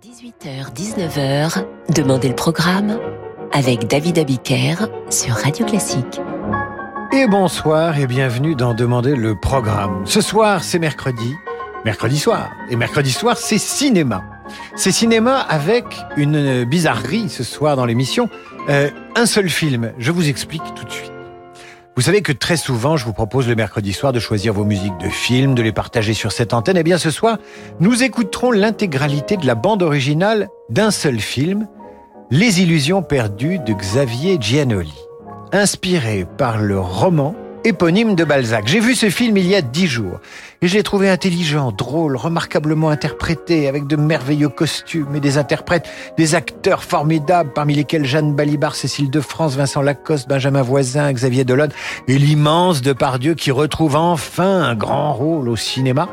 18h-19h, Demandez le programme avec David Abiker sur Radio Classique. Et bonsoir et bienvenue dans Demander le programme. Ce soir, c'est mercredi, mercredi soir. Et mercredi soir, c'est cinéma. C'est cinéma avec une bizarrerie ce soir dans l'émission. Euh, un seul film, je vous explique tout de suite. Vous savez que très souvent, je vous propose le mercredi soir de choisir vos musiques de films, de les partager sur cette antenne. Eh bien ce soir, nous écouterons l'intégralité de la bande originale d'un seul film, Les Illusions perdues de Xavier Giannoli, inspiré par le roman éponyme de Balzac. J'ai vu ce film il y a dix jours et je l'ai trouvé intelligent, drôle, remarquablement interprété, avec de merveilleux costumes et des interprètes, des acteurs formidables, parmi lesquels Jeanne Balibar, Cécile de France, Vincent Lacoste, Benjamin Voisin, Xavier Delode et l'immense Depardieu qui retrouve enfin un grand rôle au cinéma.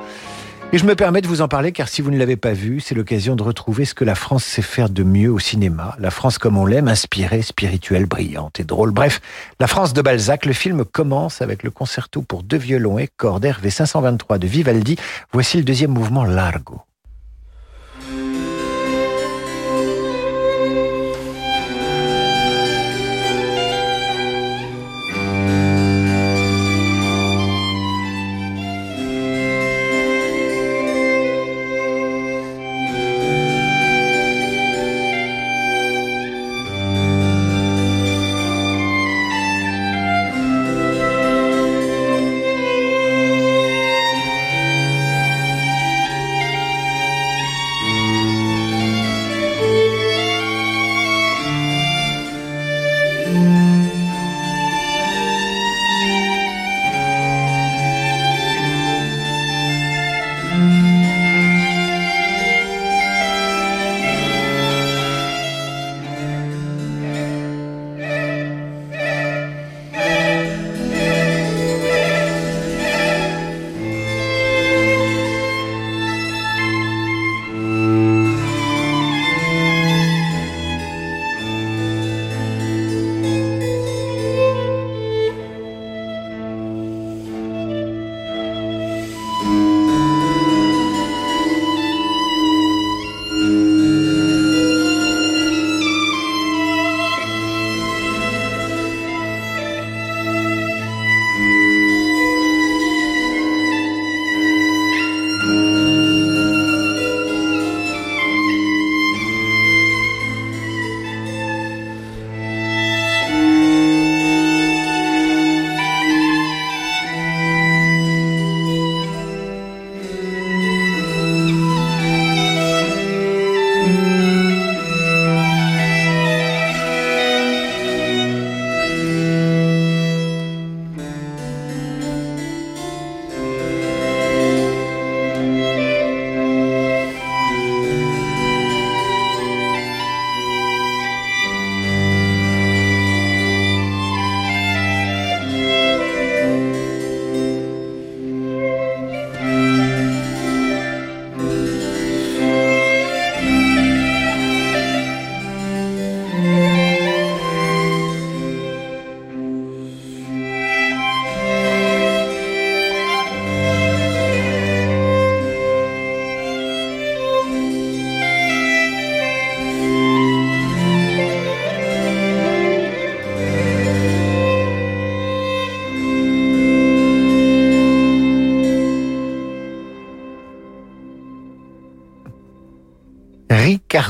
Et je me permets de vous en parler car si vous ne l'avez pas vu, c'est l'occasion de retrouver ce que la France sait faire de mieux au cinéma. La France comme on l'aime, inspirée, spirituelle, brillante et drôle. Bref, la France de Balzac, le film commence avec le concerto pour deux violons et cordes RV 523 de Vivaldi. Voici le deuxième mouvement Largo.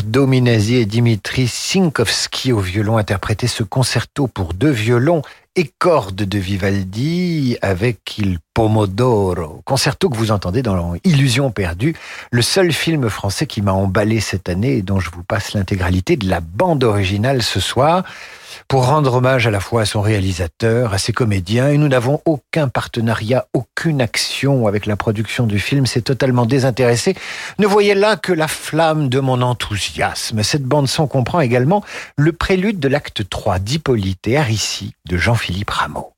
Dominazi et Dimitri Sinkovski au violon interprétaient ce concerto pour deux violons et cordes de Vivaldi avec Il Pomodoro. Concerto que vous entendez dans Illusion perdue, le seul film français qui m'a emballé cette année et dont je vous passe l'intégralité de la bande originale ce soir pour rendre hommage à la fois à son réalisateur, à ses comédiens, et nous n'avons aucun partenariat, aucune action avec la production du film, c'est totalement désintéressé. Ne voyez là que la flamme de mon enthousiasme. Cette bande-son comprend également le prélude de l'acte 3 d'Hippolyte et Aricie de Jean-Philippe Rameau.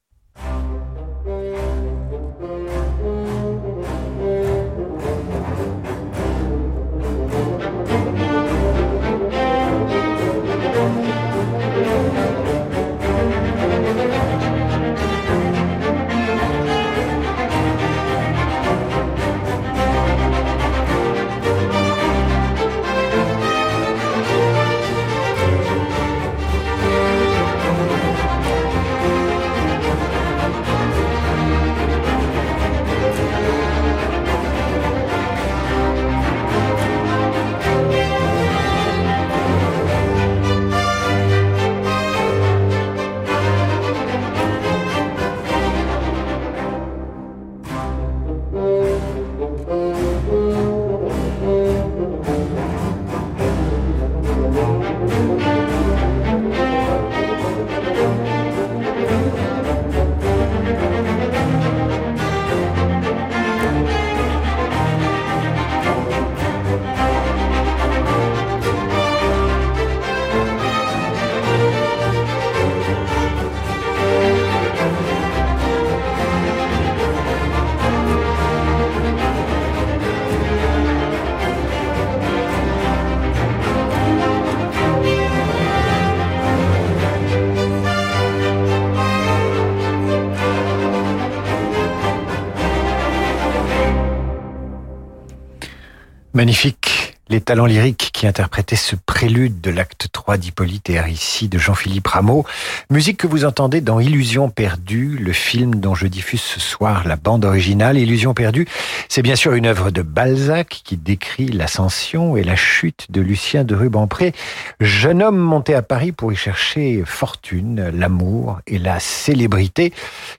Magnifique. Les talents lyriques qui interprétaient ce prélude de l'acte 3 d'Hippolyte et Aricie de Jean-Philippe Rameau. Musique que vous entendez dans Illusion perdue, le film dont je diffuse ce soir la bande originale. Illusion perdue, c'est bien sûr une œuvre de Balzac qui décrit l'ascension et la chute de Lucien de Rubempré, jeune homme monté à Paris pour y chercher fortune, l'amour et la célébrité,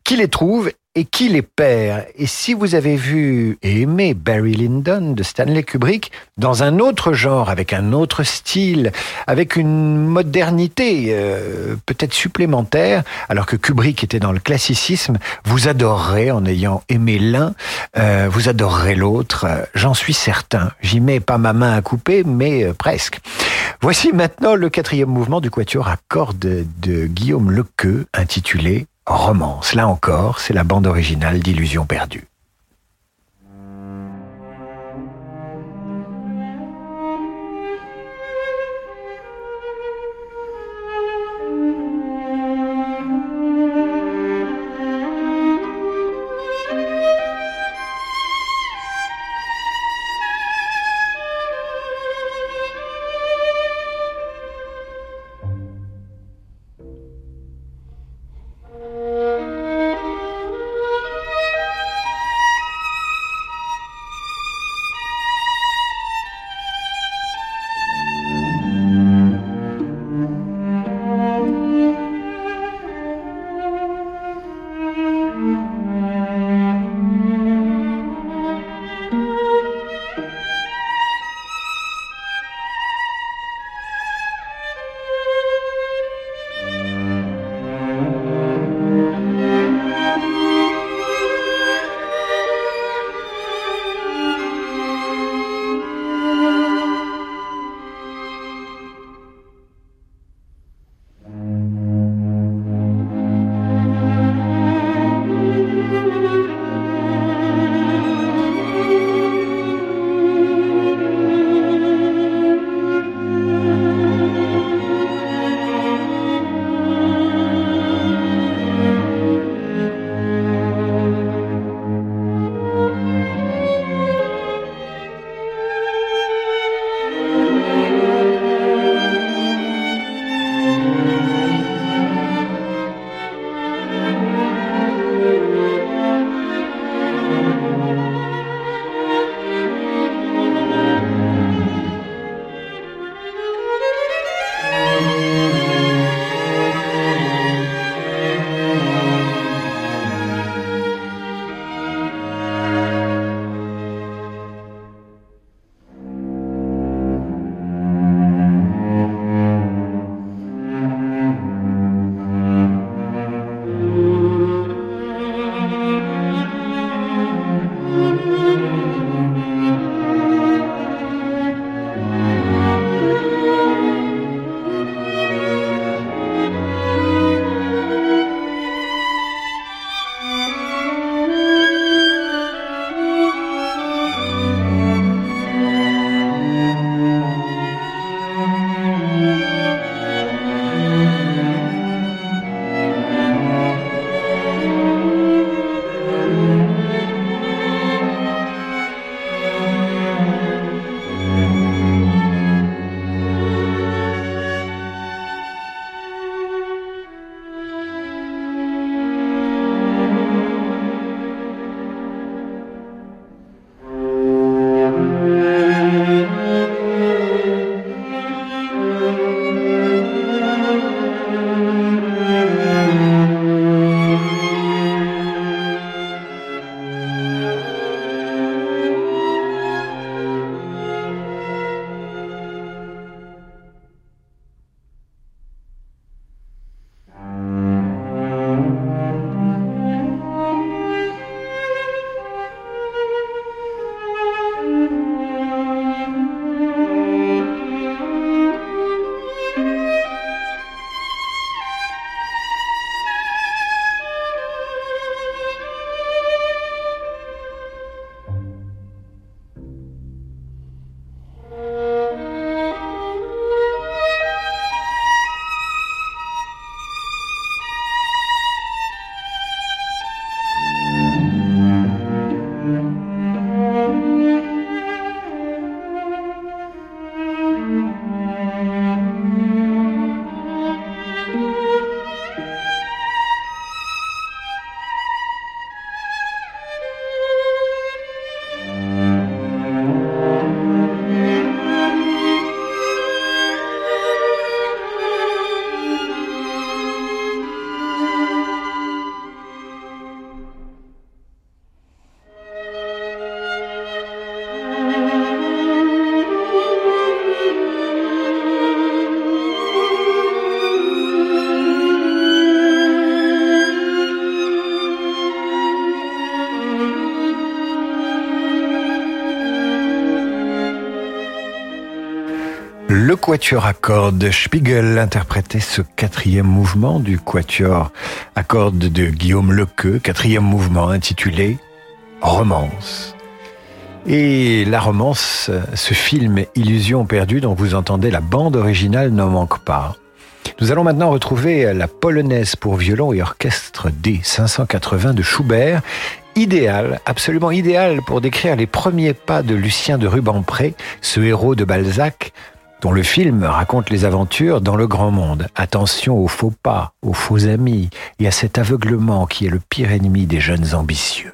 qui les trouve et qui les perd? Et si vous avez vu et aimé Barry Lyndon de Stanley Kubrick, dans un autre genre, avec un autre style, avec une modernité euh, peut-être supplémentaire, alors que Kubrick était dans le classicisme, vous adorerez, en ayant aimé l'un, euh, vous adorerez l'autre, j'en suis certain. J'y mets pas ma main à couper, mais euh, presque. Voici maintenant le quatrième mouvement du quatuor à cordes de Guillaume Lequeux, intitulé romance. Là encore, c'est la bande originale d'Illusions perdues. Quatuor à cordes Spiegel interprétait ce quatrième mouvement du quatuor à cordes de Guillaume Lequeux, quatrième mouvement intitulé Romance. Et la romance, ce film Illusion perdue dont vous entendez la bande originale n'en manque pas. Nous allons maintenant retrouver la polonaise pour violon et orchestre D580 de Schubert, idéal, absolument idéal pour décrire les premiers pas de Lucien de Rubempré, ce héros de Balzac, dont le film raconte les aventures dans le grand monde. Attention aux faux pas, aux faux amis et à cet aveuglement qui est le pire ennemi des jeunes ambitieux.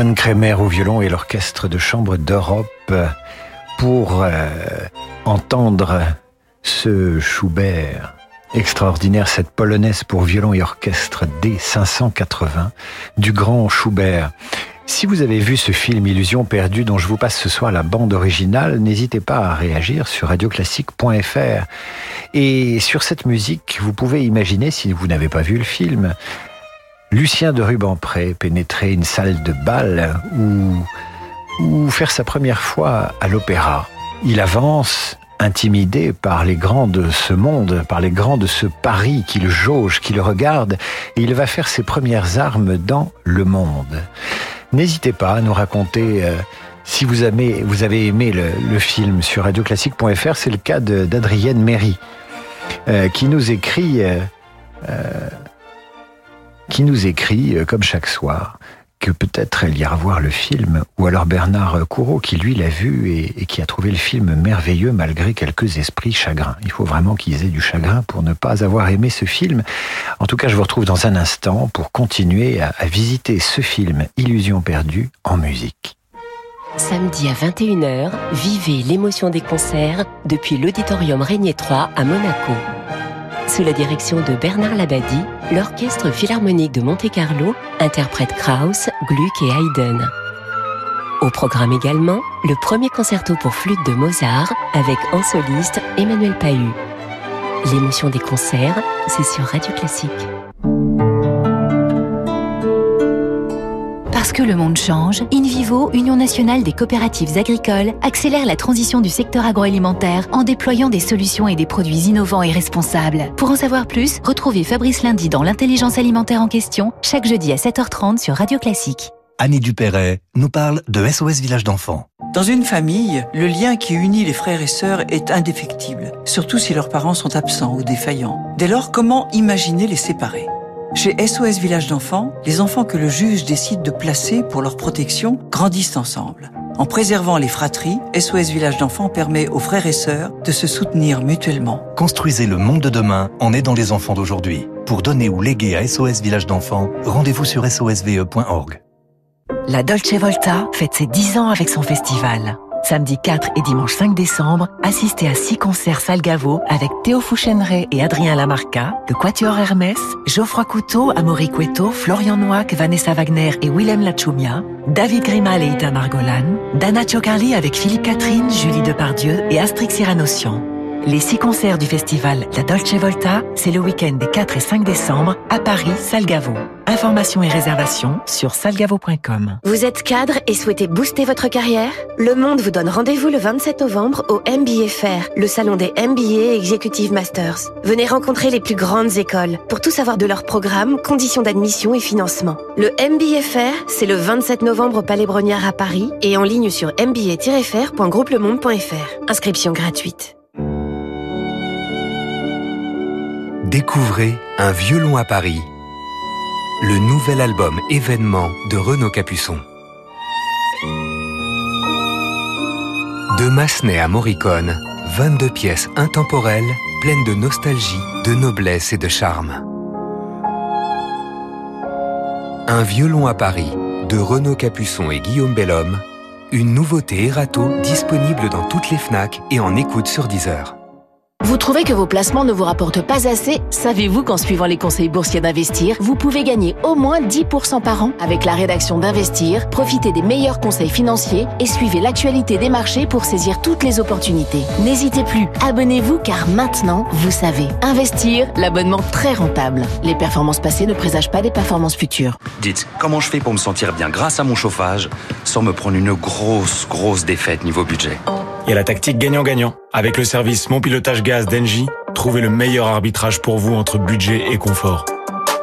Don Kremer au violon et l'orchestre de chambre d'Europe pour euh, entendre ce Schubert extraordinaire, cette polonaise pour violon et orchestre D580 du grand Schubert. Si vous avez vu ce film Illusion perdue dont je vous passe ce soir la bande originale, n'hésitez pas à réagir sur radioclassique.fr. Et sur cette musique, vous pouvez imaginer, si vous n'avez pas vu le film, Lucien de Rubempré pénétrer une salle de bal ou, ou faire sa première fois à l'opéra. Il avance intimidé par les grands de ce monde, par les grands de ce Paris qui le jauge, qui le regarde, et il va faire ses premières armes dans le monde. N'hésitez pas à nous raconter euh, si vous avez, vous avez aimé le, film sur radioclassique.fr, c'est le cas d'Adrienne Méry, euh, qui nous écrit... Euh, qui nous écrit, euh, comme chaque soir, que peut-être elle ira voir le film, ou alors Bernard Courreau qui lui l'a vu et, qui a trouvé le film merveilleux malgré quelques esprits chagrins. Il faut vraiment qu'ils aient du chagrin pour ne pas avoir aimé ce film. En tout cas, je vous retrouve dans un instant pour continuer à, à visiter ce film Illusion perdue en musique. Samedi à 21h, vivez l'émotion des concerts depuis l'auditorium Régnier 3 à Monaco. Sous la direction de Bernard Labadie, l'Orchestre Philharmonique de Monte-Carlo interprète Krauss, Gluck et Haydn. Au programme également, le premier concerto pour flûte de Mozart avec en soliste Emmanuel Pahut. L'émotion des concerts, c'est sur Radio Classique. Parce que le monde change, InVivo, Union nationale des coopératives agricoles, accélère la transition du secteur agroalimentaire en déployant des solutions et des produits innovants et responsables. Pour en savoir plus, retrouvez Fabrice Lundi dans l'intelligence alimentaire en question, chaque jeudi à 7h30 sur Radio Classique. Annie Dupéret nous parle de SOS Village d'enfants. Dans une famille, le lien qui unit les frères et sœurs est indéfectible, surtout si leurs parents sont absents ou défaillants. Dès lors, comment imaginer les séparer? Chez SOS Village d'enfants, les enfants que le juge décide de placer pour leur protection grandissent ensemble. En préservant les fratries, SOS Village d'enfants permet aux frères et sœurs de se soutenir mutuellement. Construisez le monde de demain en aidant les enfants d'aujourd'hui. Pour donner ou léguer à SOS Village d'enfants, rendez-vous sur sosve.org. La Dolce Volta fête ses 10 ans avec son festival. Samedi 4 et dimanche 5 décembre, assistez à six concerts Salgavo avec Théo Fouchenray et Adrien Lamarca, le Quatuor Hermès, Geoffroy Couteau, Amaury Cueto, Florian Noack, Vanessa Wagner et Willem Lachumia, David Grimal et Ita Margolan, Dana Chocarli avec Philippe Catherine, Julie Depardieu et Astrix Cyranocian. Les six concerts du festival La Dolce Volta, c'est le week-end des 4 et 5 décembre à Paris, Salgavo. Informations et réservations sur salgavo.com. Vous êtes cadre et souhaitez booster votre carrière? Le Monde vous donne rendez-vous le 27 novembre au MBA Fair, le salon des MBA Executive Masters. Venez rencontrer les plus grandes écoles pour tout savoir de leurs programmes, conditions d'admission et financement. Le MBA Fair, c'est le 27 novembre au Palais Brognard à Paris et en ligne sur mba-fair.groupelemonde.fr. Inscription gratuite. Découvrez Un violon à Paris, le nouvel album événement de Renaud Capuçon. De Massenet à Morricone, 22 pièces intemporelles, pleines de nostalgie, de noblesse et de charme. Un violon à Paris, de Renaud Capuçon et Guillaume Bellhomme, une nouveauté Erato disponible dans toutes les FNAC et en écoute sur Deezer. Vous trouvez que vos placements ne vous rapportent pas assez? Savez-vous qu'en suivant les conseils boursiers d'Investir, vous pouvez gagner au moins 10% par an? Avec la rédaction d'Investir, profitez des meilleurs conseils financiers et suivez l'actualité des marchés pour saisir toutes les opportunités. N'hésitez plus, abonnez-vous car maintenant, vous savez. Investir, l'abonnement très rentable. Les performances passées ne présagent pas des performances futures. Dites, comment je fais pour me sentir bien grâce à mon chauffage sans me prendre une grosse, grosse défaite niveau budget? Y a la tactique gagnant-gagnant. Avec le service Mon Pilotage Gaz d'Engie, trouvez le meilleur arbitrage pour vous entre budget et confort.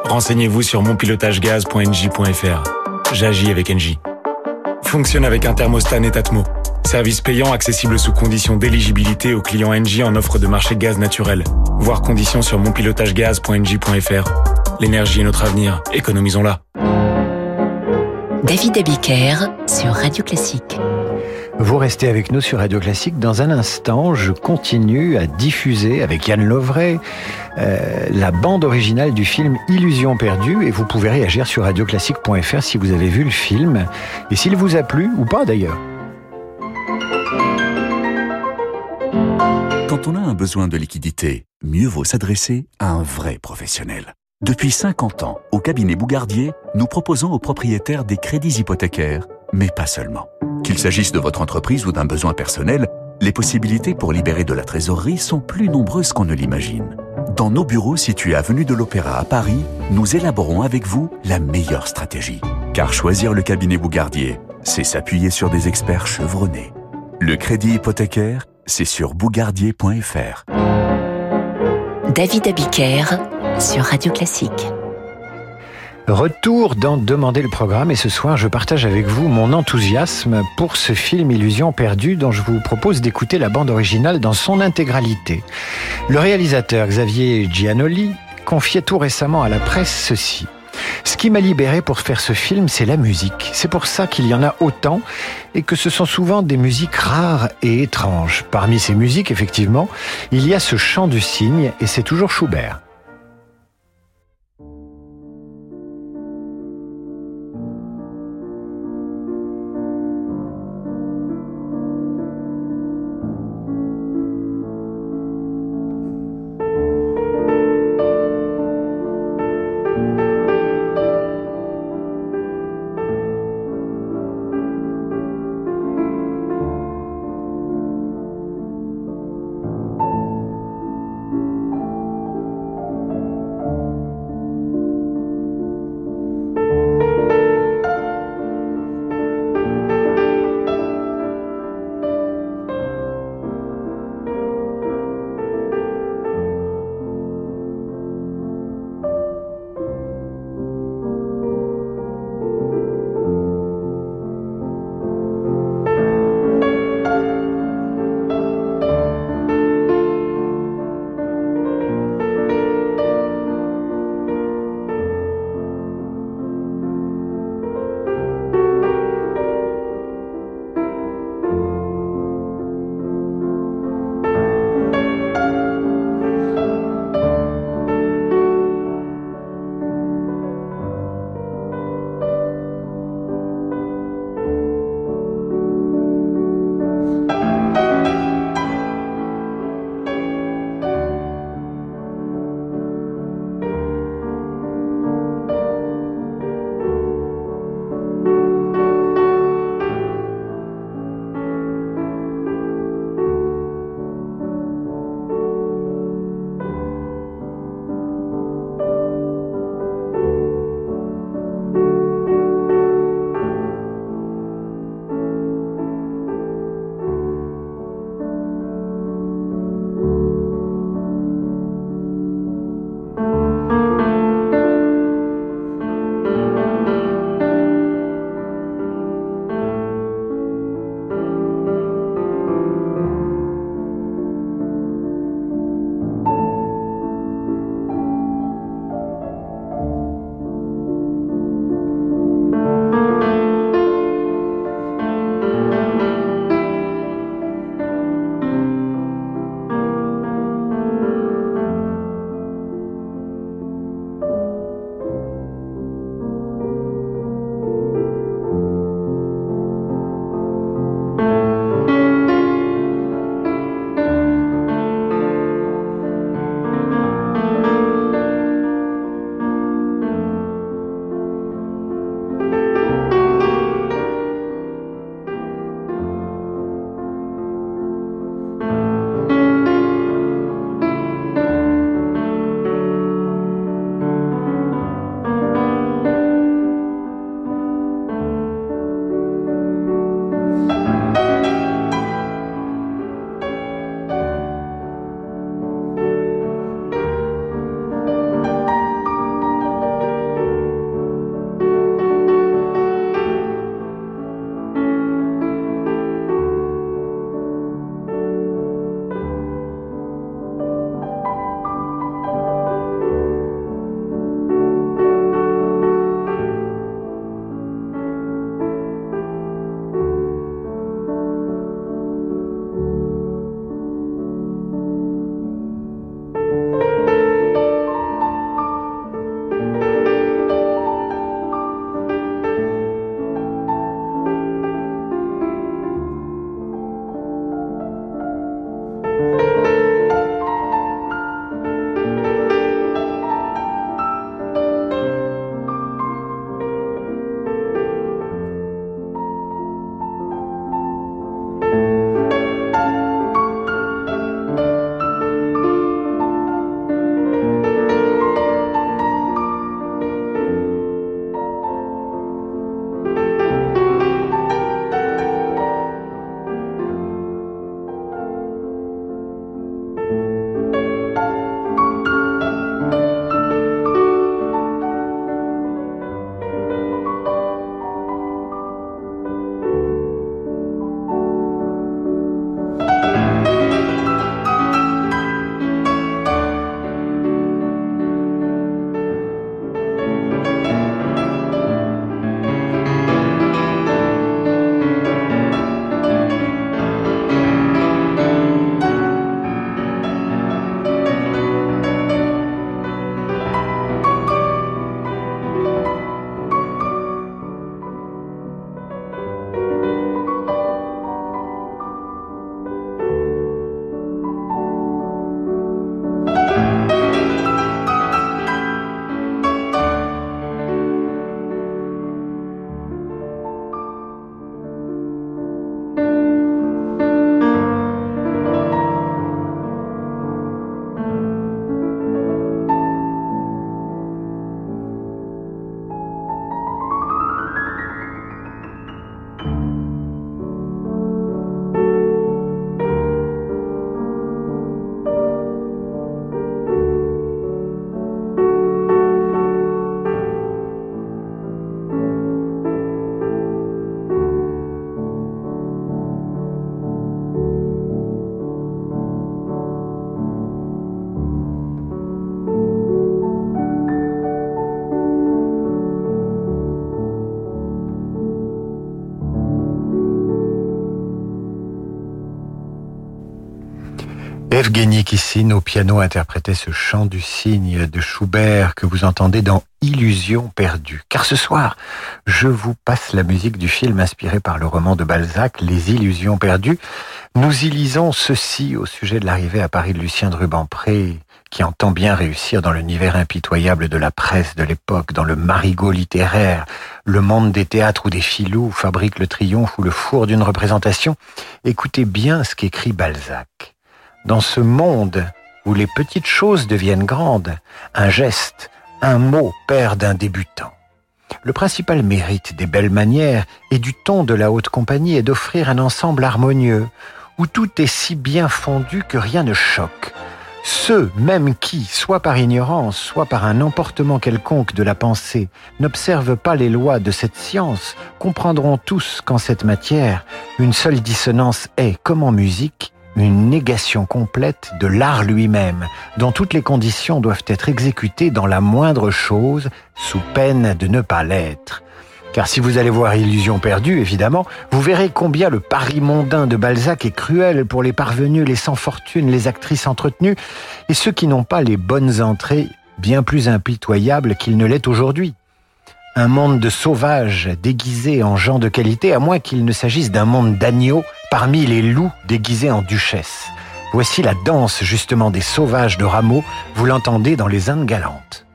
Renseignez-vous sur monpilotagegaz.engie.fr. J'agis avec Engie. Fonctionne avec un thermostat Netatmo. Service payant accessible sous conditions d'éligibilité aux clients Engie en offre de marché gaz naturel. Voir conditions sur monpilotagegaz.engie.fr. L'énergie est notre avenir, économisons-la. David Abiker sur Radio Classique. Vous restez avec nous sur Radio Classique. Dans un instant, je continue à diffuser avec Yann Lovray euh, la bande originale du film Illusion perdue et vous pouvez réagir sur radioclassique.fr si vous avez vu le film et s'il vous a plu ou pas d'ailleurs. Quand on a un besoin de liquidité, mieux vaut s'adresser à un vrai professionnel. Depuis 50 ans, au cabinet Bougardier, nous proposons aux propriétaires des crédits hypothécaires, mais pas seulement. Qu'il s'agisse de votre entreprise ou d'un besoin personnel, les possibilités pour libérer de la trésorerie sont plus nombreuses qu'on ne l'imagine. Dans nos bureaux situés avenue de l'Opéra à Paris, nous élaborons avec vous la meilleure stratégie. Car choisir le cabinet Bougardier, c'est s'appuyer sur des experts chevronnés. Le crédit hypothécaire, c'est sur bougardier.fr. David Abiker sur Radio Classique. Retour dans Demander le programme et ce soir je partage avec vous mon enthousiasme pour ce film Illusion perdue dont je vous propose d'écouter la bande originale dans son intégralité. Le réalisateur Xavier Giannoli confiait tout récemment à la presse ceci. Ce qui m'a libéré pour faire ce film, c'est la musique. C'est pour ça qu'il y en a autant et que ce sont souvent des musiques rares et étranges. Parmi ces musiques, effectivement, il y a ce chant du cygne et c'est toujours Schubert. Evgeny Kissine au piano interprétait ce chant du cygne de Schubert que vous entendez dans Illusion perdue. Car ce soir, je vous passe la musique du film inspiré par le roman de Balzac, Les Illusions perdues. Nous y lisons ceci au sujet de l'arrivée à Paris de Lucien de Rubempré, qui entend bien réussir dans l'univers impitoyable de la presse de l'époque, dans le marigot littéraire, le monde des théâtres ou des filous fabrique le triomphe ou le four d'une représentation. Écoutez bien ce qu'écrit Balzac dans ce monde où les petites choses deviennent grandes, un geste, un mot perd un débutant. Le principal mérite des belles manières et du ton de la haute compagnie est d'offrir un ensemble harmonieux, où tout est si bien fondu que rien ne choque. Ceux même qui, soit par ignorance, soit par un emportement quelconque de la pensée, n'observent pas les lois de cette science, comprendront tous qu'en cette matière, une seule dissonance est, comme en musique, une négation complète de l'art lui-même, dont toutes les conditions doivent être exécutées dans la moindre chose, sous peine de ne pas l'être. Car si vous allez voir Illusion perdue, évidemment, vous verrez combien le pari mondain de Balzac est cruel pour les parvenus, les sans fortune, les actrices entretenues, et ceux qui n'ont pas les bonnes entrées, bien plus impitoyables qu'il ne l'est aujourd'hui un monde de sauvages déguisés en gens de qualité, à moins qu'il ne s'agisse d'un monde d'agneaux parmi les loups déguisés en duchesses. Voici la danse justement des sauvages de Rameau, vous l'entendez dans les Indes galantes.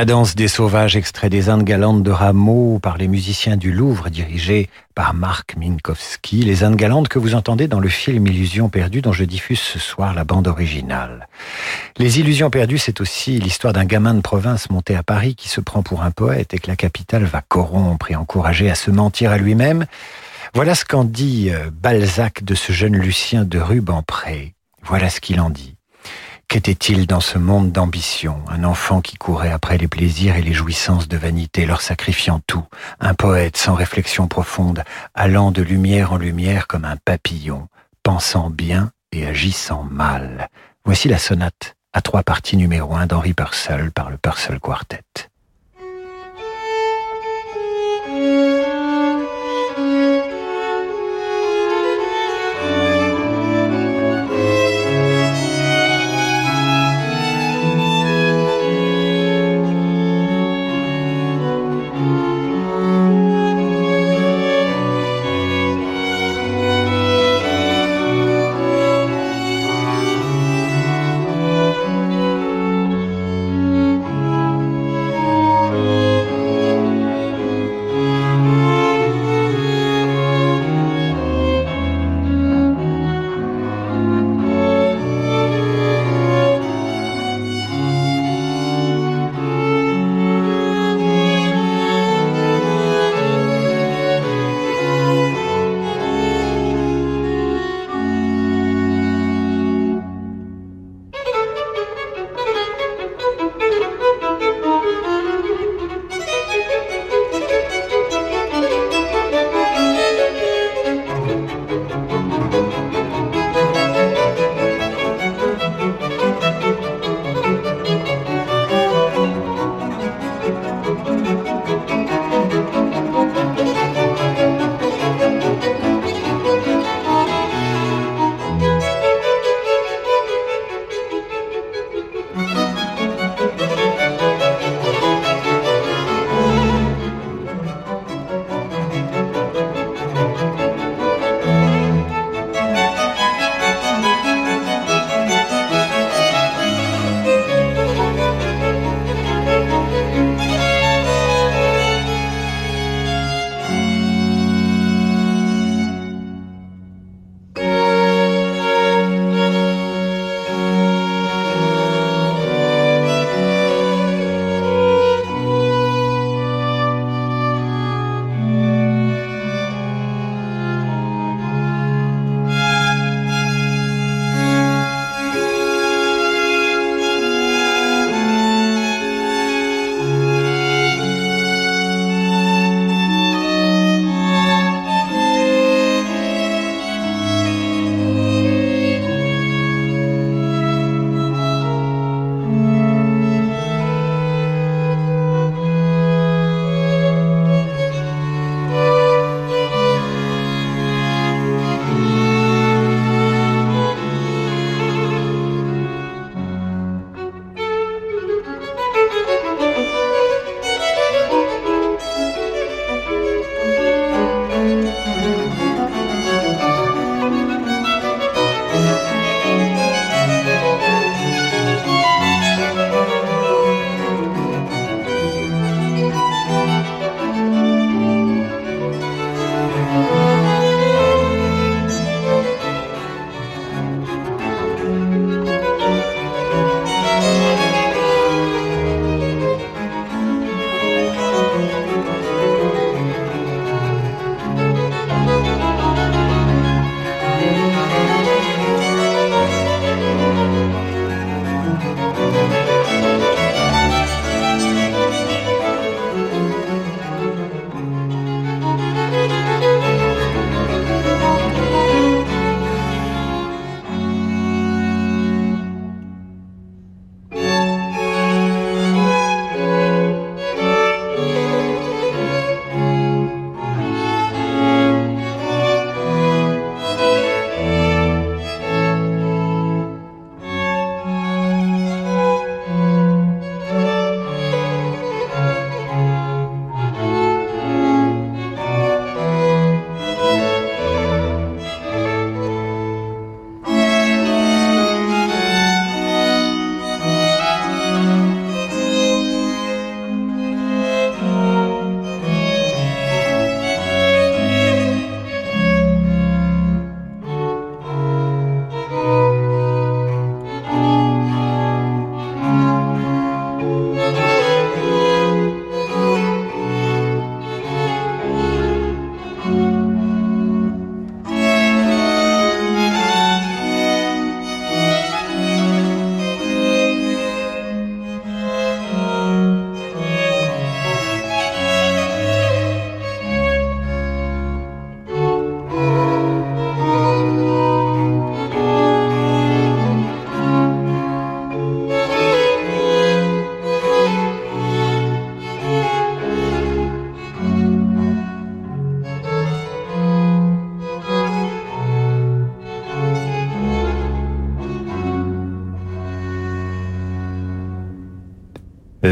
La danse des sauvages, extrait des Indes galantes de Rameau par les musiciens du Louvre, dirigés par Marc Minkowski. Les Indes galantes que vous entendez dans le film Illusions perdues dont je diffuse ce soir la bande originale. Les Illusions perdues, c'est aussi l'histoire d'un gamin de province monté à Paris qui se prend pour un poète et que la capitale va corrompre et encourager à se mentir à lui-même. Voilà ce qu'en dit euh, Balzac de ce jeune Lucien de Rubempré. Voilà ce qu'il en dit. Qu'était-il dans ce monde d'ambition? Un enfant qui courait après les plaisirs et les jouissances de vanité, leur sacrifiant tout. Un poète sans réflexion profonde, allant de lumière en lumière comme un papillon, pensant bien et agissant mal. Voici la sonate à trois parties numéro un d'Henri Purcell par le Purcell Quartet.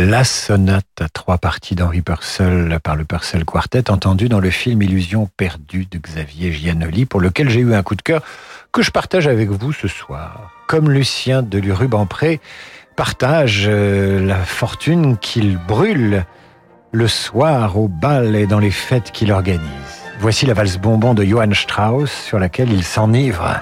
La sonate à trois parties d'Henri Purcell par le Purcell Quartet, entendue dans le film Illusion perdue de Xavier Giannoli, pour lequel j'ai eu un coup de cœur que je partage avec vous ce soir. Comme Lucien de Rubempré partage euh, la fortune qu'il brûle le soir au bal et dans les fêtes qu'il organise. Voici la valse bonbon de Johann Strauss sur laquelle il s'enivre.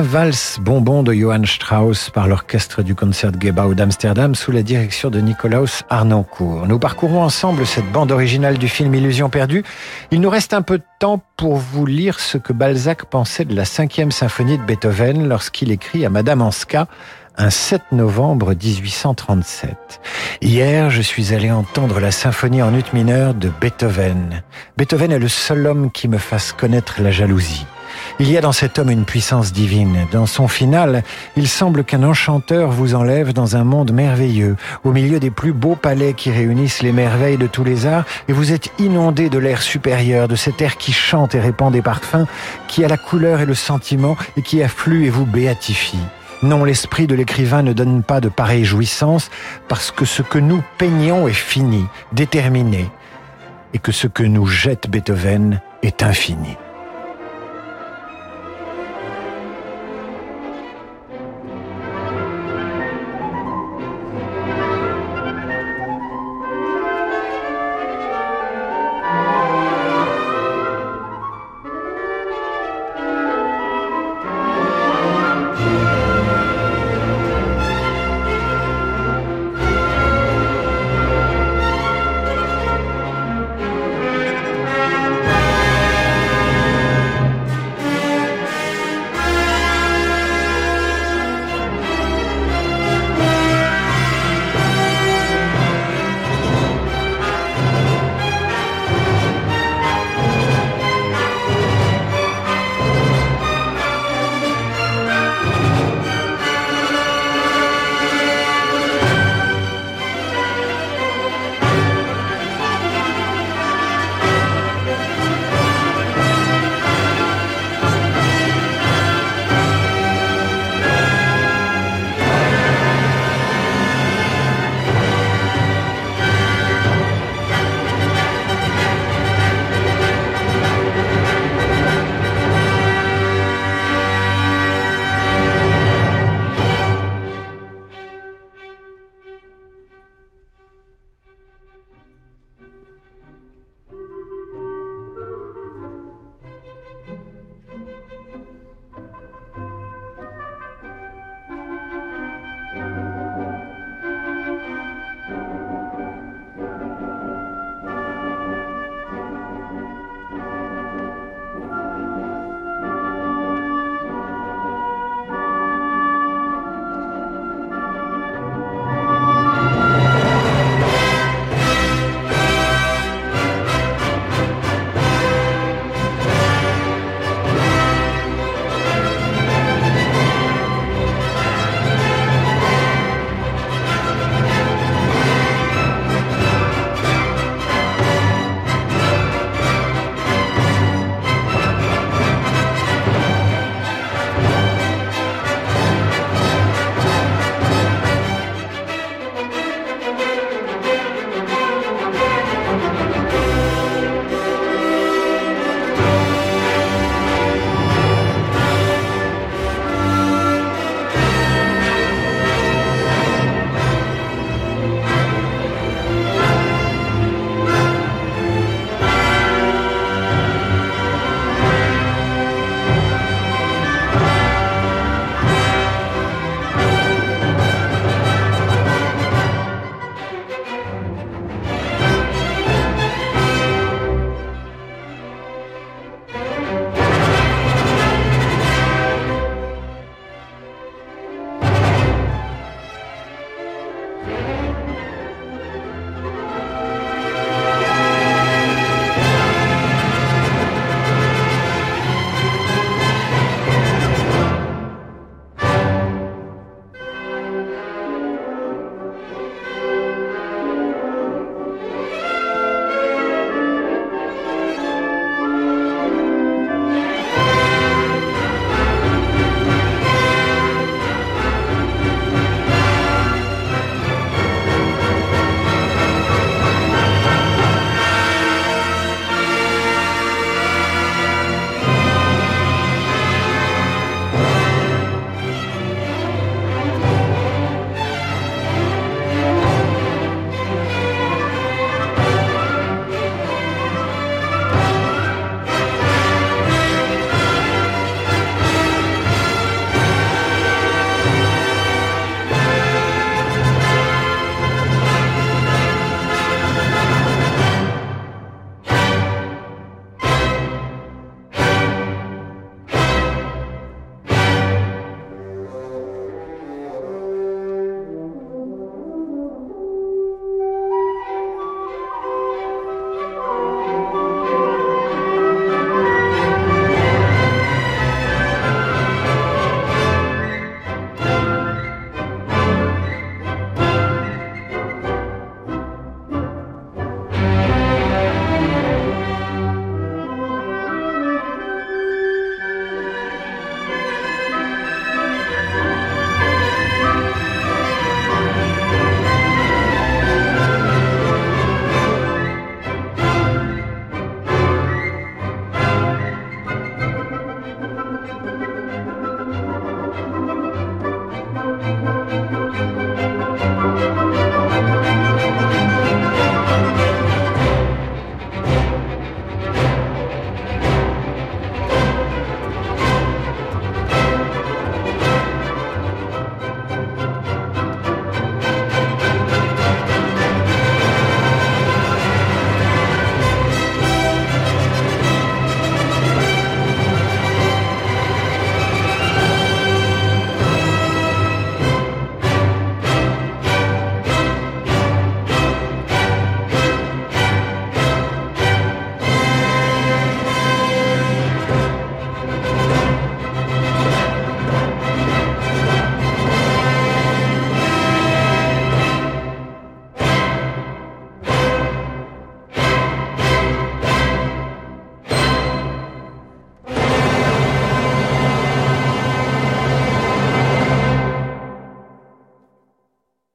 La valse bonbon de Johann Strauss par l'orchestre du Concertgebouw d'Amsterdam sous la direction de Nicolaus Arnoncourt. Nous parcourons ensemble cette bande originale du film Illusion perdue. Il nous reste un peu de temps pour vous lire ce que Balzac pensait de la cinquième symphonie de Beethoven lorsqu'il écrit à Madame Anska un 7 novembre 1837. Hier, je suis allé entendre la symphonie en ut mineur de Beethoven. Beethoven est le seul homme qui me fasse connaître la jalousie. Il y a dans cet homme une puissance divine. Dans son final, il semble qu'un enchanteur vous enlève dans un monde merveilleux, au milieu des plus beaux palais qui réunissent les merveilles de tous les arts, et vous êtes inondé de l'air supérieur, de cet air qui chante et répand des parfums, qui a la couleur et le sentiment, et qui afflue et vous béatifie. Non, l'esprit de l'écrivain ne donne pas de pareille jouissance, parce que ce que nous peignons est fini, déterminé, et que ce que nous jette Beethoven est infini.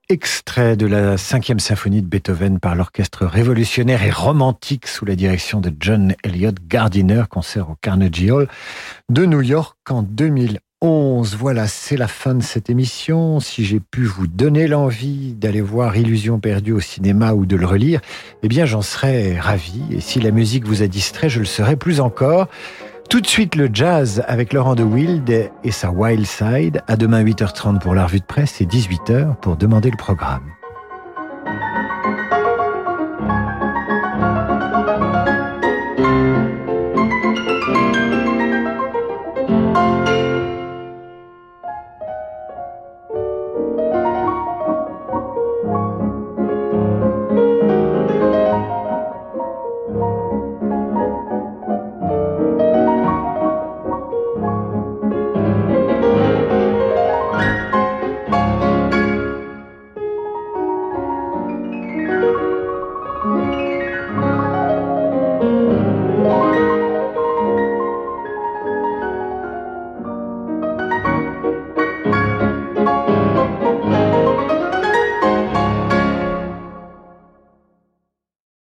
Extrait de la cinquième symphonie de Beethoven par l'orchestre révolutionnaire et romantique sous la direction de John Elliott Gardiner, concert au Carnegie Hall de New York en 2011. Voilà, c'est la fin de cette émission. Si j'ai pu vous donner l'envie d'aller voir Illusion perdue au cinéma ou de le relire, eh bien j'en serais ravi. Et si la musique vous a distrait, je le serais plus encore. Tout de suite le jazz avec Laurent de Wild et sa Wild Side. À demain 8h30 pour la revue de presse et 18h pour demander le programme.